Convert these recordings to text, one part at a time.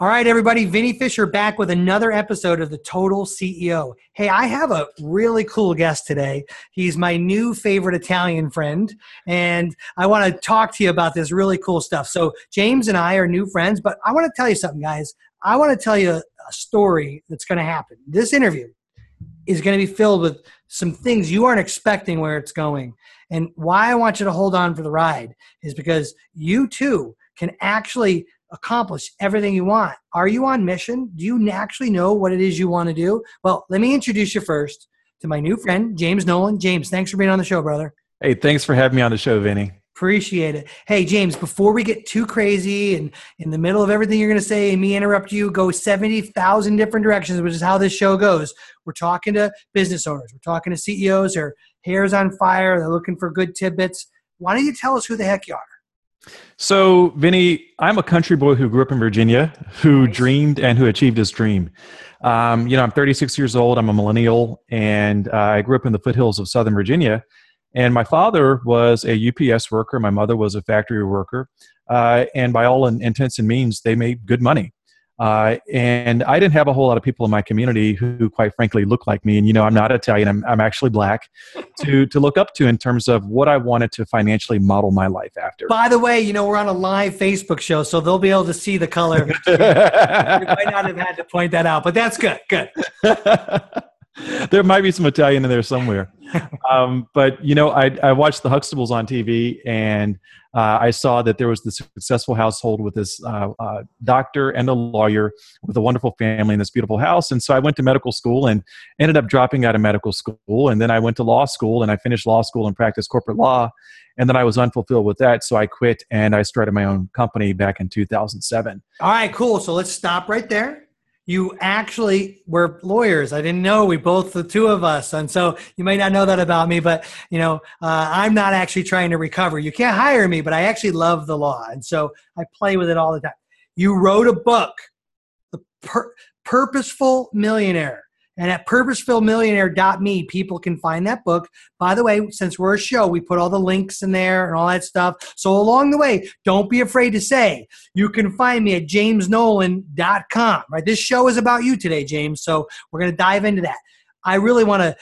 All right, everybody, Vinny Fisher back with another episode of the Total CEO. Hey, I have a really cool guest today. He's my new favorite Italian friend, and I want to talk to you about this really cool stuff. So, James and I are new friends, but I want to tell you something, guys. I want to tell you a story that's going to happen. This interview is going to be filled with some things you aren't expecting where it's going. And why I want you to hold on for the ride is because you too can actually accomplish everything you want. Are you on mission? Do you actually know what it is you want to do? Well, let me introduce you first to my new friend, James Nowlin. James, thanks for being on the show, brother. Hey, thanks for having me on the show, Vinny. Appreciate it. Hey, James, before we get too crazy and in the middle of everything you're going to say and me interrupt you, go 70,000 different directions, which is how this show goes. We're talking to business owners, we're talking to CEOs, their hair's on fire, they're looking for good tidbits. Why don't you tell us who the heck you are? So, Vinny, I'm a country boy who grew up in Virginia, who nice. dreamed and who achieved his dream. Um, you know, I'm 36 years old. I'm a millennial, and uh, I grew up in the foothills of Southern Virginia. And my father was a UPS worker. My mother was a factory worker. Uh, and by all intents and means, they made good money. Uh, and I didn't have a whole lot of people in my community who, quite frankly, look like me. And you know, I'm not Italian; I'm, I'm actually black. to to look up to in terms of what I wanted to financially model my life after. By the way, you know, we're on a live Facebook show, so they'll be able to see the color. you might not have had to point that out, but that's good. Good. there might be some Italian in there somewhere. Um, but you know, I, I watched the Huxtables on TV, and uh, I saw that there was this successful household with this uh, uh, doctor and a lawyer with a wonderful family in this beautiful house. And so I went to medical school and ended up dropping out of medical school. And then I went to law school and I finished law school and practiced corporate law. And then I was unfulfilled with that, so I quit and I started my own company back in 2007. All right, cool. So let's stop right there you actually were lawyers. I didn't know we both, the two of us. And so you may not know that about me, but you know, uh, I'm not actually trying to recover. You can't hire me, but I actually love the law. And so I play with it all the time. You wrote a book, The Pur- Purposeful Millionaire. And at purposefulmillionaire.me, people can find that book. By the way, since we're a show, we put all the links in there and all that stuff. So along the way, don't be afraid to say you can find me at jamesnowlin.com. Right? This show is about you today, James. So we're going to dive into that. I really want to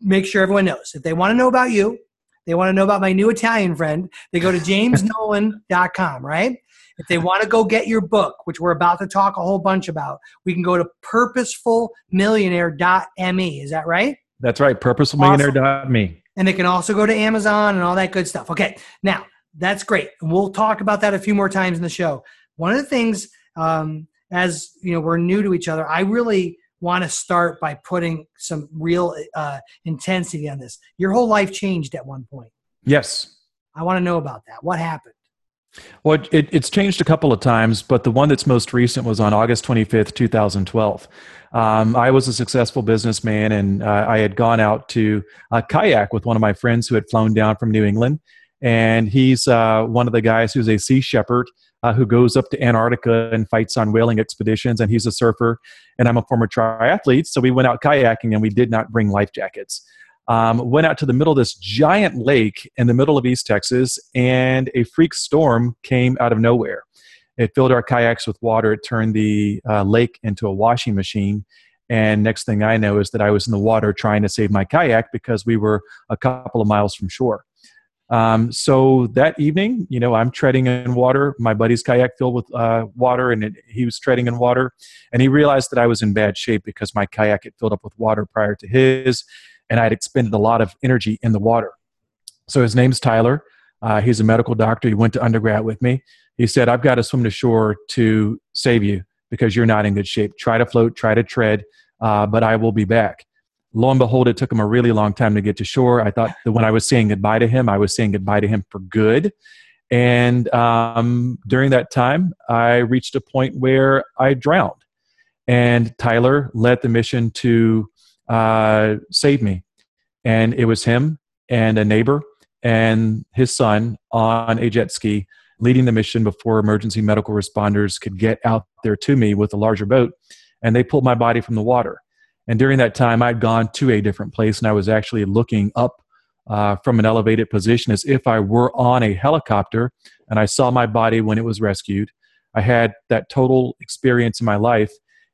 make sure everyone knows if they want to know about you, they want to know about my new Italian friend, they go to jamesnowlin.com, right? If they want to go get your book, which we're about to talk a whole bunch about, we can go to purposefulmillionaire.me. Is that right? That's right, purposefulmillionaire.me. Awesome. And they can also go to Amazon and all that good stuff. Okay, now that's great. We'll talk about that a few more times in the show. One of the things, um, as you know, we're new to each other. I really want to start by putting some real uh, intensity on this. Your whole life changed at one point. Yes. I want to know about that. What happened? Well, it, it's changed a couple of times, but the one that's most recent was on August 25th, 2012. Um, I was a successful businessman and uh, I had gone out to a kayak with one of my friends who had flown down from New England. And he's uh, one of the guys who's a sea shepherd uh, who goes up to Antarctica and fights on whaling expeditions. And he's a surfer, and I'm a former triathlete. So we went out kayaking and we did not bring life jackets um, went out to the middle of this giant lake in the middle of East Texas, and a freak storm came out of nowhere. It filled our kayaks with water. It turned the uh, lake into a washing machine. And next thing I know is that I was in the water trying to save my kayak because we were a couple of miles from shore. Um, so that evening, you know, I'm treading in water. My buddy's kayak filled with uh, water, and it, he was treading in water. And he realized that I was in bad shape because my kayak had filled up with water prior to his and I had expended a lot of energy in the water. So his name's Tyler. Uh, he's a medical doctor. He went to undergrad with me. He said, I've got to swim to shore to save you because you're not in good shape. Try to float, try to tread, uh, but I will be back. Lo and behold, it took him a really long time to get to shore. I thought that when I was saying goodbye to him, I was saying goodbye to him for good. And um, during that time, I reached a point where I drowned. And Tyler led the mission to uh, saved me. And it was him and a neighbor and his son on a jet ski leading the mission before emergency medical responders could get out there to me with a larger boat. And they pulled my body from the water. And during that time, I'd gone to a different place and I was actually looking up uh, from an elevated position as if I were on a helicopter. And I saw my body when it was rescued. I had that total experience in my life.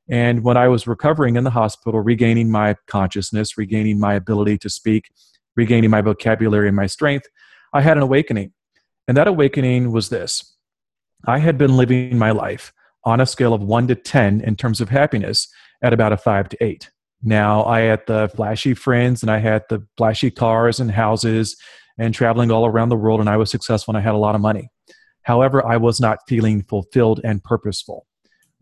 And when I was recovering in the hospital, regaining my consciousness, regaining my ability to speak, regaining my vocabulary and my strength, I had an awakening. And that awakening was this I had been living my life on a scale of one to 10 in terms of happiness at about a five to eight. Now, I had the flashy friends and I had the flashy cars and houses and traveling all around the world, and I was successful and I had a lot of money. However, I was not feeling fulfilled and purposeful.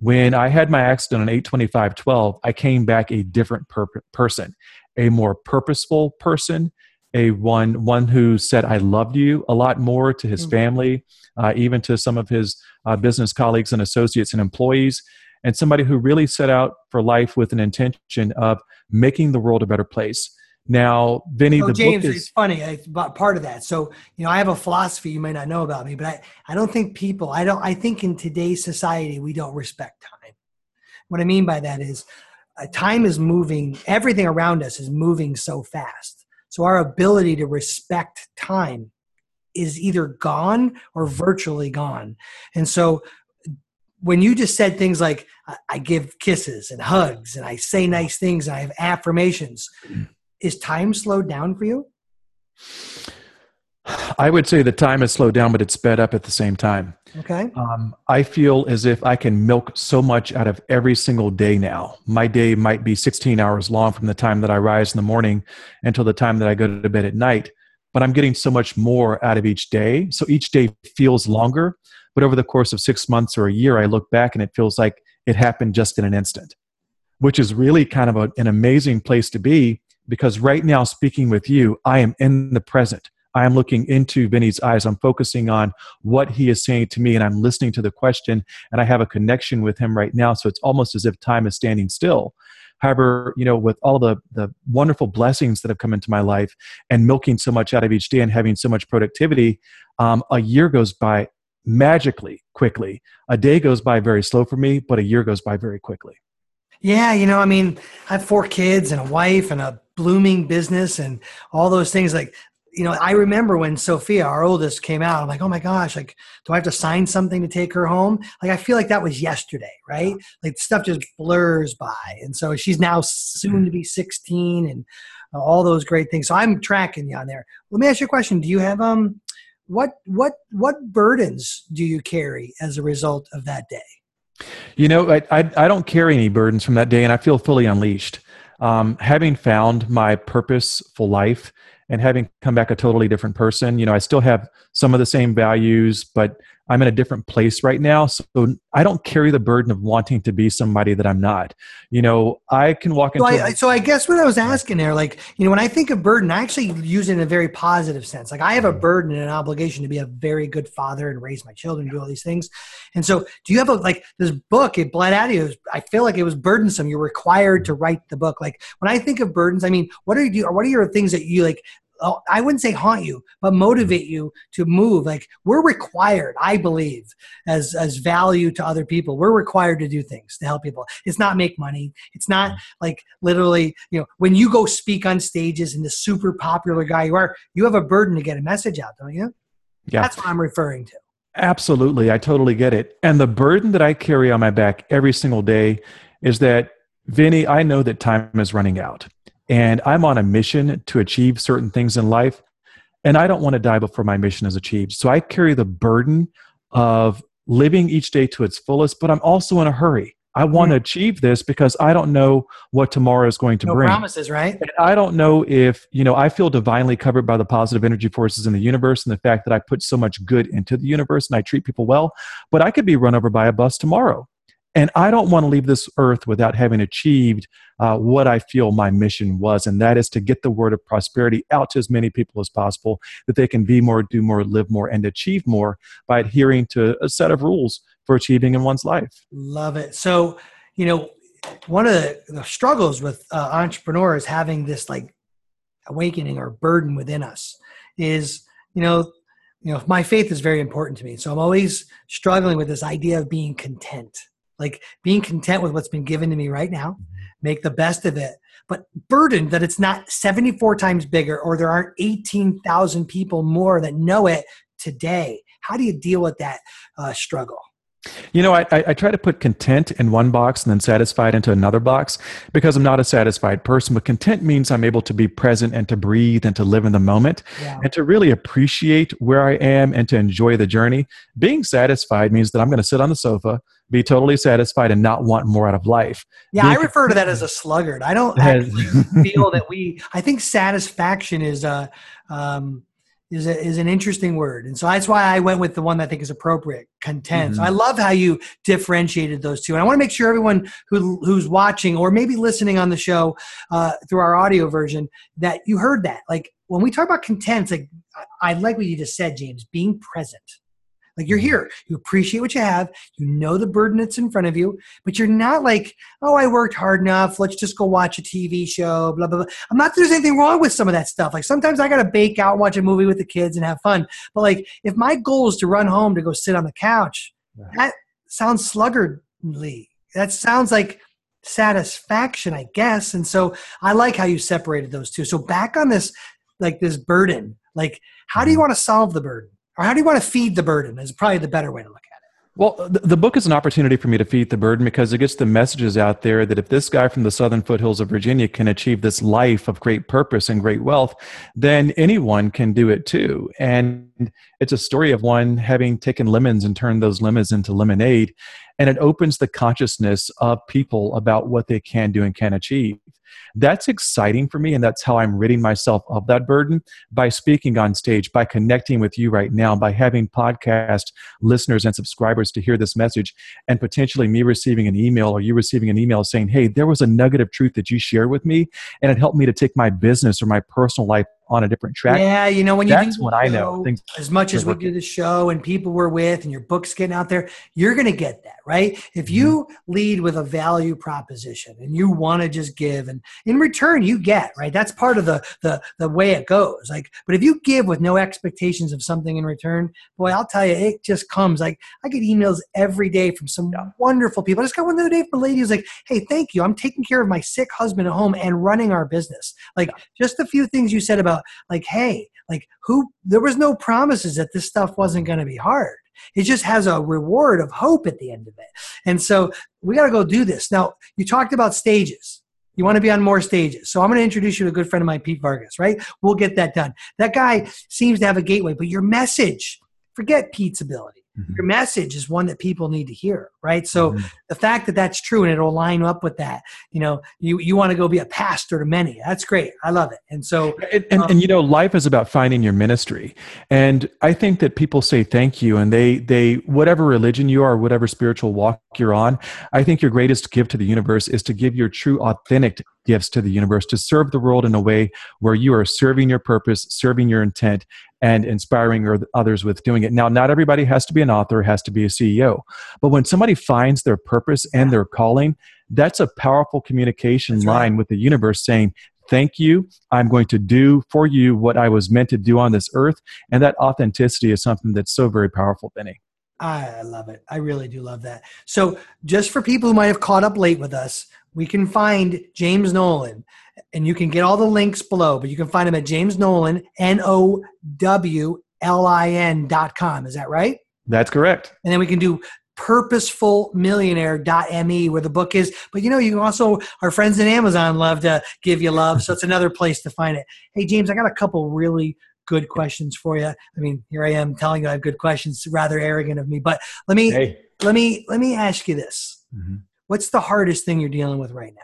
When I had my accident on 82512, I came back a different per- person, a more purposeful person, a one one who said I loved you a lot more to his mm-hmm. family, uh, even to some of his uh, business colleagues and associates and employees, and somebody who really set out for life with an intention of making the world a better place. Now, Vinny, so the James, book is it's funny. It's part of that. So, you know, I have a philosophy you may not know about me, but I, I don't think people, I don't, I think in today's society, we don't respect time. What I mean by that is uh, time is moving, everything around us is moving so fast. So our ability to respect time is either gone or virtually gone. And so when you just said things like I give kisses and hugs and I say nice things and I have affirmations, is time slowed down for you? I would say the time has slowed down, but it's sped up at the same time. Okay. Um, I feel as if I can milk so much out of every single day now. My day might be 16 hours long from the time that I rise in the morning until the time that I go to bed at night, but I'm getting so much more out of each day. So each day feels longer, but over the course of six months or a year, I look back and it feels like it happened just in an instant, which is really kind of a, an amazing place to be because right now, speaking with you, I am in the present. I am looking into Vinny's eyes. I'm focusing on what he is saying to me, and I'm listening to the question, and I have a connection with him right now. So it's almost as if time is standing still. However, you know, with all the the wonderful blessings that have come into my life, and milking so much out of each day, and having so much productivity, um, a year goes by magically quickly. A day goes by very slow for me, but a year goes by very quickly. Yeah, you know, I mean, I have four kids and a wife and a blooming business and all those things. Like, you know, I remember when Sophia, our oldest, came out. I'm like, oh my gosh, like, do I have to sign something to take her home? Like, I feel like that was yesterday, right? Like, stuff just blurs by. And so she's now soon to be 16 and uh, all those great things. So I'm tracking you on there. Let me ask you a question. Do you have, um, what, what, what burdens do you carry as a result of that day? You know, I, I, I don't carry any burdens from that day, and I feel fully unleashed. Um, having found my purposeful life and having come back a totally different person, you know, I still have some of the same values, but I'm in a different place right now. So I don't carry the burden of wanting to be somebody that I'm not. You know, I can walk into. So I, so I guess what I was asking there, like, you know, when I think of burden, I actually use it in a very positive sense. Like, I have a mm-hmm. burden and an obligation to be a very good father and raise my children, do all these things. And so, do you have a, like, this book, it bled out of you. I feel like it was burdensome. You're required to write the book. Like, when I think of burdens, I mean, what are you, what are your things that you like I wouldn't say haunt you, but motivate you to move. Like we're required, I believe, as as value to other people. We're required to do things to help people. It's not make money. It's not mm. like literally, you know, when you go speak on stages and the super popular guy you are, you have a burden to get a message out, don't you? Yeah. That's what I'm referring to. Absolutely. I totally get it. And the burden that I carry on my back every single day is that Vinny, I know that time is running out and I'm on a mission to achieve certain things in life, and I don't want to die before my mission is achieved. So I carry the burden of living each day to its fullest, but I'm also in a hurry. I want to hmm. achieve this because I don't know what tomorrow is going to no bring. promises, right? And I don't know if, you know, I feel divinely covered by the positive energy forces in the universe and the fact that I put so much good into the universe and I treat people well, but I could be run over by a bus tomorrow. And I don't want to leave this earth without having achieved uh, what I feel my mission was, and that is to get the word of prosperity out to as many people as possible that they can be more, do more, live more, and achieve more by adhering to a set of rules for achieving in one's life. Love it. So, you know, one of the, struggles with uh, entrepreneurs having this like awakening or burden within us is, you know, you know, my faith is very important to me. So I'm always struggling with this idea of being content like being content with what's been given to me right now, make the best of it, but burdened that it's not 74 times bigger or there aren't 18,000 people more that know it today. How do you deal with that uh, struggle? You know, I, I, try to put content in one box and then satisfied into another box because I'm not a satisfied person. But content means I'm able to be present and to breathe and to live in the moment yeah. and to really appreciate where I am and to enjoy the journey. Being satisfied means that I'm going to sit on the sofa, be totally satisfied, and not want more out of life. Yeah, Being I refer to that as a sluggard. I don't actually feel that we, I think satisfaction is a, um, is, a, is an interesting word. And so that's why I went with the one that I think is appropriate, content. Mm-hmm. So I love how you differentiated those two. And I want to make sure everyone who, who's watching or maybe listening on the show uh, through our audio version that you heard that. Like when we talk about content, like I, I like what you just said, James, being present. Like you're mm-hmm. here, you appreciate what you have, you know the burden that's in front of you, but you're not like, oh, I worked hard enough. Let's just go watch a TV show, blah, blah, blah. I'm not there's anything wrong with some of that stuff. Like sometimes I got to bake out, watch a movie with the kids and have fun. But like if my goal is to run home to go sit on the couch, that sounds sluggardly. That sounds like satisfaction, I guess. And so I like how you separated those two. So back on this, like this burden, like how do you mm-hmm. want to solve the burden? Or how do you want to feed the burden is probably the better way to look at it. Well the book is an opportunity for me to feed the burden because it gets the messages out there that if this guy from the southern foothills of virginia can achieve this life of great purpose and great wealth then anyone can do it too. And it's a story of one having taken lemons and turned those lemons into lemonade and it opens the consciousness of people about what they can do and can achieve that's exciting for me. And that's how I'm ridding myself of that burden by speaking on stage, by connecting with you right now, by having podcast listeners and subscribers to hear this message, and potentially me receiving an email or you receiving an email saying, Hey, there was a nugget of truth that you shared with me, and it helped me to take my business or my personal life on a different track. Yeah, you know when you that's when I know things as much as we do the show and people we're with and your book's getting out there, you're going to get that right. If you mm-hmm. lead with a value proposition and you want to just give, and in return you get right. That's part of the the the way it goes. Like, but if you give with no expectations of something in return, boy, I'll tell you, it just comes. Like I get emails every day from some yeah. wonderful people. I just got one the other day from a lady who's like, "Hey, thank you. I'm taking care of my sick husband at home and running our business." Like yeah. just a few things you said about like hey like who there was no promises that this stuff wasn't going to be hard it just has a reward of hope at the end of it and so we got to go do this now you talked about stages you want to be on more stages. So I'm going to introduce you to a good friend of mine, Pete Vargas, right? We'll get that done. That guy seems to have a gateway, but your message, forget Pete's ability. Mm-hmm. Your message is one that people need to hear, right? So mm-hmm. the fact that that's true and it'll line up with that, you know, you, you want to go be a pastor to many. That's great. I love it. And so, and, and, um, and, you know, life is about finding your ministry. And I think that people say thank you and they, they, whatever religion you are, whatever spiritual walk you're on, I think your greatest gift to the universe is to give your true, authentic gifts to the universe to serve the world in a way where you are serving your purpose, serving your intent, and inspiring others with doing it. Now, not everybody has to be an author, has to be a CEO. But when somebody finds their purpose and their calling, that's a powerful communication line with the universe saying, Thank you. I'm going to do for you what I was meant to do on this earth. And that authenticity is something that's so very powerful, Vinny. I love it. I really do love that. So, just for people who might have caught up late with us, we can find James Nowlin, and you can get all the links below, but you can find him at James Nowlin, N O W L I N dot com. Is that right? That's correct. And then we can do purposefulmillionaire.me where the book is. But you know, you also, our friends at Amazon love to give you love. So it's another place to find it. Hey, James, I got a couple really good questions for you. I mean, here I am telling you I have good questions, rather arrogant of me. But let me, hey. let me, let me ask you this. Mm-hmm. What's the hardest thing you're dealing with right now?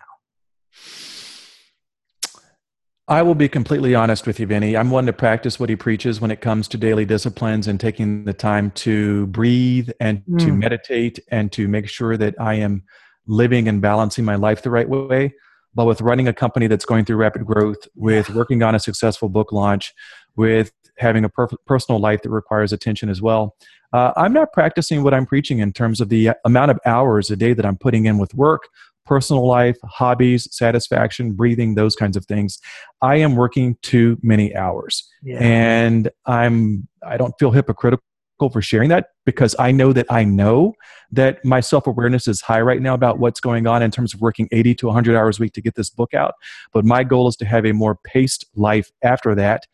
I will be completely honest with you, Vinny. I'm one to practice what he preaches when it comes to daily disciplines and taking the time to breathe and mm. to meditate and to make sure that I am living and balancing my life the right way. But with running a company that's going through rapid growth, with working on a successful book launch, with having a per- personal life that requires attention as well, uh, I'm not practicing what I'm preaching in terms of the amount of hours a day that I'm putting in with work, personal life, hobbies, satisfaction, breathing, those kinds of things. I am working too many hours. Yeah. And I'm I don't feel hypocritical for sharing that because I know that I know that my self-awareness is high right now about what's going on in terms of working 80 to 100 hours a week to get this book out. But my goal is to have a more paced life after that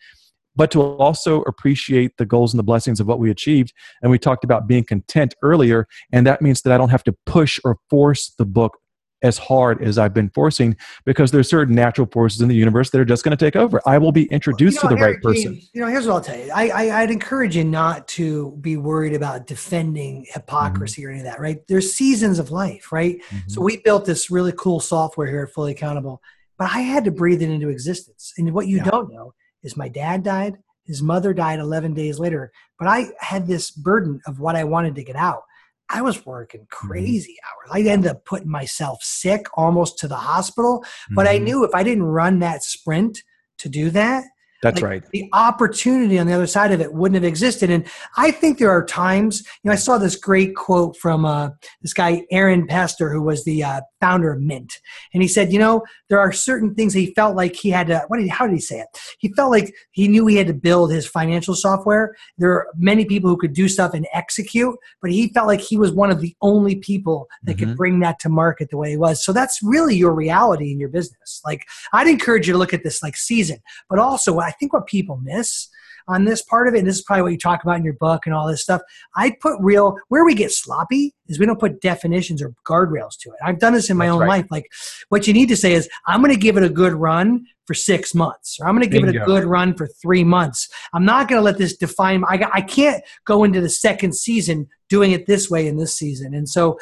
but to also appreciate the goals and the blessings of what we achieved. And we talked about being content earlier, and that means that I don't have to push or force the book as hard as I've been forcing because there's certain natural forces in the universe that are just going to take over. I will be introduced you know, to the Eric, right person. You know, here's what I'll tell you. I, I would encourage you not to be worried about defending hypocrisy mm-hmm. or any of that. Right? There's seasons of life, right? Mm-hmm. So we built this really cool software here at Fully Accountable, but I had to breathe it into existence. And what you yeah. don't know is my dad died. His mother died 11 days later, but I had this burden of what I wanted to get out. I was working mm-hmm. crazy hours. I ended up putting myself sick almost to the hospital. But mm-hmm. I knew if I didn't run that sprint to do that, that's like, right. The opportunity on the other side of it wouldn't have existed. And I think there are times, you know, I saw this great quote from uh, this guy, Aaron Patzer, who was the uh, founder of Mint. And he said, you know, there are certain things he felt like he had to, what did he, how did he say it? He felt like he knew he had to build his financial software. There are many people who could do stuff and execute, but he felt like he was one of the only people that mm-hmm. could bring that to market the way he was. So that's really your reality in your business. Like, I'd encourage you to look at this like season, but also I think what people miss on this part of it, and this is probably what you talk about in your book and all this stuff. I put real where we get sloppy is we don't put definitions or guardrails to it. I've done this in my That's own right. life. Like what you need to say is, I'm going to give it a good run for six months, or I'm going to give Bingo. it a good run for three months. I'm not going to let this define. I, I can't go into the second season doing it this way in this season. And so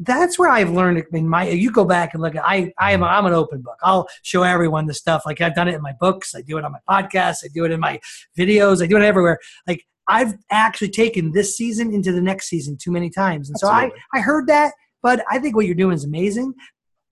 that's where I've learned in my you go back and look at I I am I'm an open book. I'll show everyone the stuff. Like I've done it in my books, I do it on my podcast, I do it in my videos, I do it everywhere. Like I've actually taken this season into the next season too many times. And Absolutely. so I I heard that, but I think what you're doing is amazing.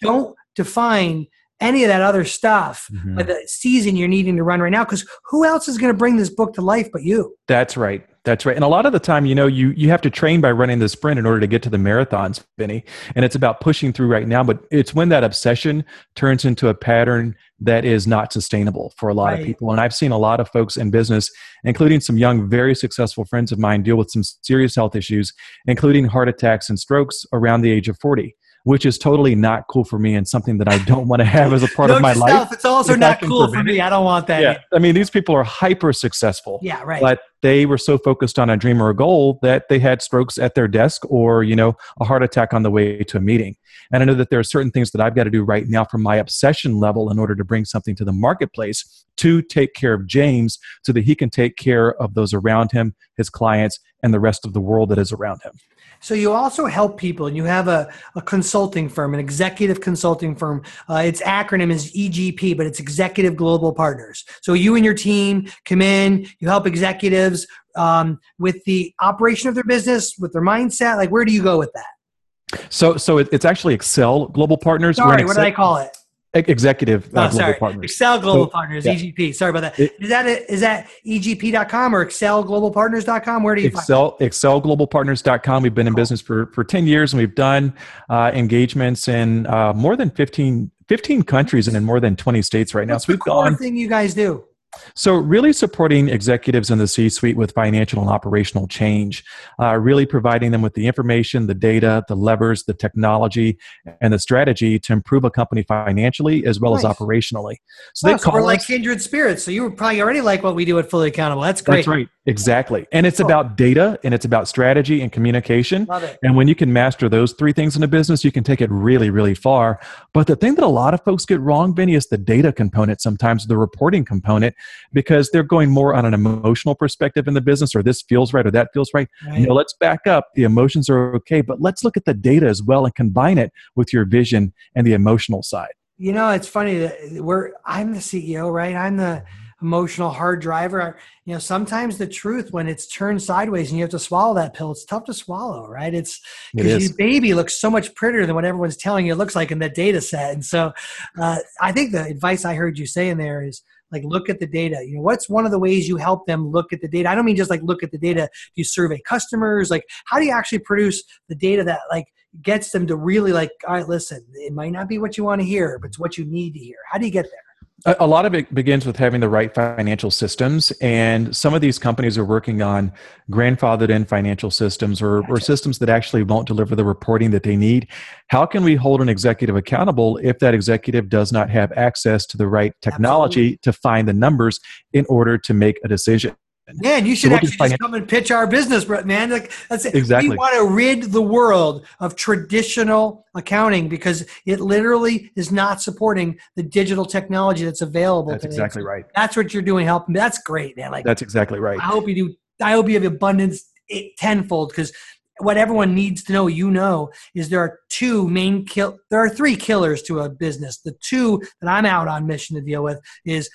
Don't define any of that other stuff mm-hmm. but the season you're needing to run right now because who else is going to bring this book to life but you that's right that's right. And a lot of the time, you know, you you have to train by running the sprint in order to get to the marathons, Vinny. And it's about pushing through right now, but it's when that obsession turns into a pattern that is not sustainable for a lot right. of people. And I've seen a lot of folks in business, including some young, very successful friends of mine, deal with some serious health issues, including heart attacks and strokes around the age of 40 which is totally not cool for me and something that I don't want to have as a part of my life. It's also not cool for me. I don't want that. Yeah. I mean, these people are hyper successful. Yeah, right. But they were so focused on a dream or a goal that they had strokes at their desk or, you know, a heart attack on the way to a meeting. And I know that there are certain things that I've got to do right now from my obsession level in order to bring something to the marketplace to take care of James so that he can take care of those around him, his clients, and the rest of the world that is around him. So you also help people, and you have a, a consulting firm, an executive consulting firm. Uh, its acronym is EGP, but it's Executive Global Partners. So you and your team come in, you help executives um, with the operation of their business, with their mindset. Like, where do you go with that? So, so it's actually Excel Global Partners. Sorry, what did I call it? executive uh, oh, global sorry. partners. Excel Global so, Partners, yeah. EGP. Sorry about that. It, is that a, is that EGP.com or ExcelGlobalPartners.com? Where do you Excel find ExcelGlobalPartners.com. We've been in business for for ten years, and we've done uh, engagements in uh, more than 15, 15 countries and in more than twenty states right now. What's so we've the gone. Thing you guys do. So, really supporting executives in the C suite with financial and operational change, uh, really providing them with the information, the data, the levers, the technology, and the strategy to improve a company financially as well nice. as operationally. So, wow, they so we're us, like kindred spirits. So, you were probably already like what we do at Fully Accountable. That's great. That's right. Exactly. And it's cool. about data and it's about strategy and communication. And when you can master those three things in a business, you can take it really, really far. But the thing that a lot of folks get wrong, Vinny, is the data component, sometimes the reporting component, because they're going more on an emotional perspective in the business, or this feels right, or that feels right. right. You know, let's back up. The emotions are okay, but let's look at the data as well and combine it with your vision and the emotional side. You know, it's funny that we're I'm the CEO, right? I'm the emotional hard driver. You know sometimes the truth when it's turned sideways and you have to swallow that pill it's tough to swallow right? It's because it your baby looks so much prettier than what everyone's telling you it looks like in the data set. And so uh, i think the advice i heard you say in there is like look at the data. You know what's one of the ways you help them look at the data? I don't mean just like look at the data. Do you survey customers? Like how do you actually produce the data that like gets them to really like all right listen it might not be what you want to hear but it's what you need to hear. How do you get there A, lot of it begins with having the right financial systems, and some of these companies are working on grandfathered in financial systems or, gotcha. or systems that actually won't deliver the reporting that they need. How can we hold an executive accountable if that executive does not have access to the right technology Absolutely. to find the numbers in order to make a decision? Man, you should so actually just come and pitch our business, man. Like, that's it. Exactly. We want to rid the world of traditional accounting because it literally is not supporting the digital technology that's available. That's exactly right. That's what you're doing. Helping. That's great, man. Like that's exactly right. I hope you do. I hope you have abundance eh, tenfold because what everyone needs to know, you know, is there are two main kill. There are three killers to a business. The two that I'm out on mission to deal with is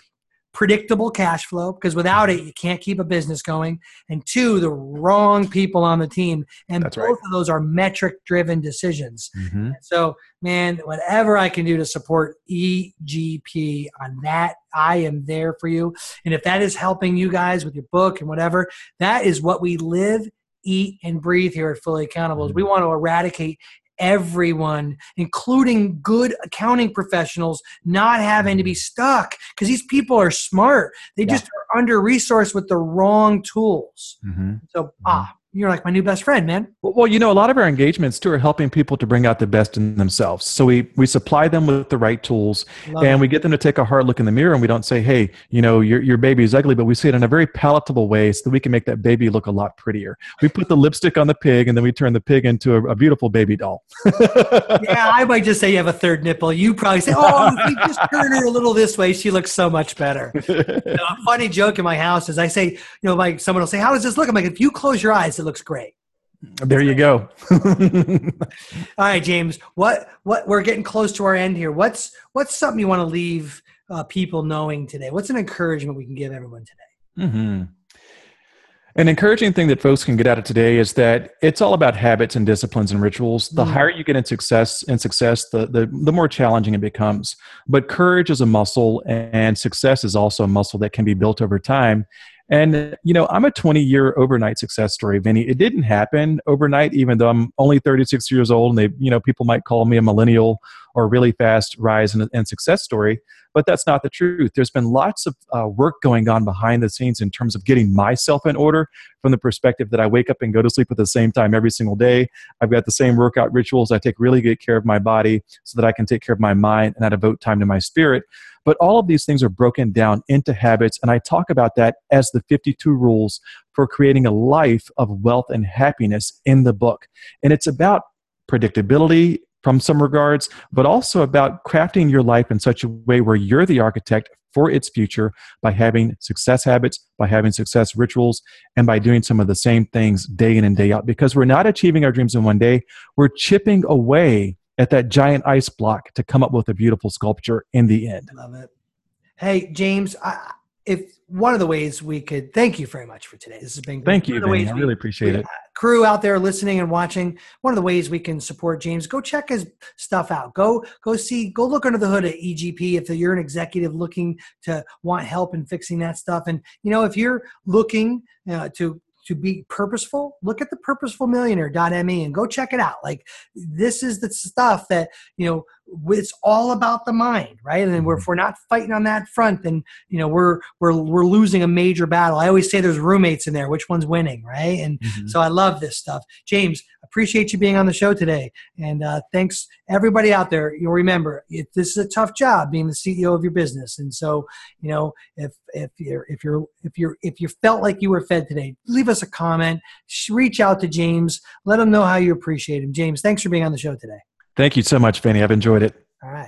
predictable cash flow because without it you can't keep a business going and two the wrong people on the team and That's both right. of those are metric driven decisions mm-hmm. so man whatever i can do to support egp on that i am there for you and if that is helping you guys with your book and whatever that is what we live eat and breathe here at fully accountable mm-hmm. we want to eradicate everyone, including good accounting professionals, not having to be stuck because these people are smart. They yeah. just are under resourced with the wrong tools. Mm-hmm. So, mm-hmm. ah, you're like my new best friend, man. Well, well, you know, a lot of our engagements too are helping people to bring out the best in themselves. So we we supply them with the right tools, Love and it. we get them to take a hard look in the mirror. And we don't say, "Hey, you know, your your baby is ugly," but we say it in a very palatable way so that we can make that baby look a lot prettier. We put the lipstick on the pig, and then we turn the pig into a, a beautiful baby doll. yeah, I might just say you have a third nipple. You probably say, "Oh, if we just turn her a little this way, she looks so much better." you know, a funny joke in my house is I say, you know, like someone will say, "How does this look?" I'm like, "If you close your eyes, it looks great." There you go. All right, James. What what we're getting close to our end here. What's what's something you want to leave uh, people knowing today? What's an encouragement we can give everyone today? Mm-hmm. An encouraging thing that folks can get out of today is that it's all about habits and disciplines and rituals. The mm-hmm. higher you get in success and success, the, the the more challenging it becomes. But courage is a muscle, and success is also a muscle that can be built over time. And, you know, I'm a 20 year overnight success story, Vinny. It didn't happen overnight, even though I'm only 36 years old and they, you know, people might call me a millennial or really fast rise and, and success story. But that's not the truth. There's been lots of uh, work going on behind the scenes in terms of getting myself in order from the perspective that I wake up and go to sleep at the same time every single day. I've got the same workout rituals. I take really good care of my body so that I can take care of my mind and I devote time to my spirit. But all of these things are broken down into habits, and I talk about that as the 52 rules for creating a life of wealth and happiness in the book. And it's about predictability from some regards, but also about crafting your life in such a way where you're the architect for its future by having success habits, by having success rituals, and by doing some of the same things day in and day out. Because we're not achieving our dreams in one day, we're chipping away at that giant ice block to come up with a beautiful sculpture in the end. Love it. Hey, James, I, if one of the ways we could thank you very much for today. This has been great. thank you. I really appreciate we, it. Crew out there listening and watching. One of the ways we can support James, go check his stuff out. Go go see. Go look under the hood at EGP if you're an executive looking to want help in fixing that stuff. And you know if you're looking uh, to to be purposeful, look at the purposefulmillionaire.me and go check it out. Like this is the stuff that, you know, it's all about the mind, right? And if we're not fighting on that front, then you know we're we're we're losing a major battle. I always say there's roommates in there. Which one's winning, right? And mm-hmm. so I love this stuff. James, appreciate you being on the show today, and uh, thanks everybody out there. You'll remember it, this is a tough job being the CEO of your business, and so you know if if you're if you're if you're if you felt like you were fed today, leave us a comment. Reach out to James. Let him know how you appreciate him. James, thanks for being on the show today. Thank you so much, Vinny. I've enjoyed it. All right.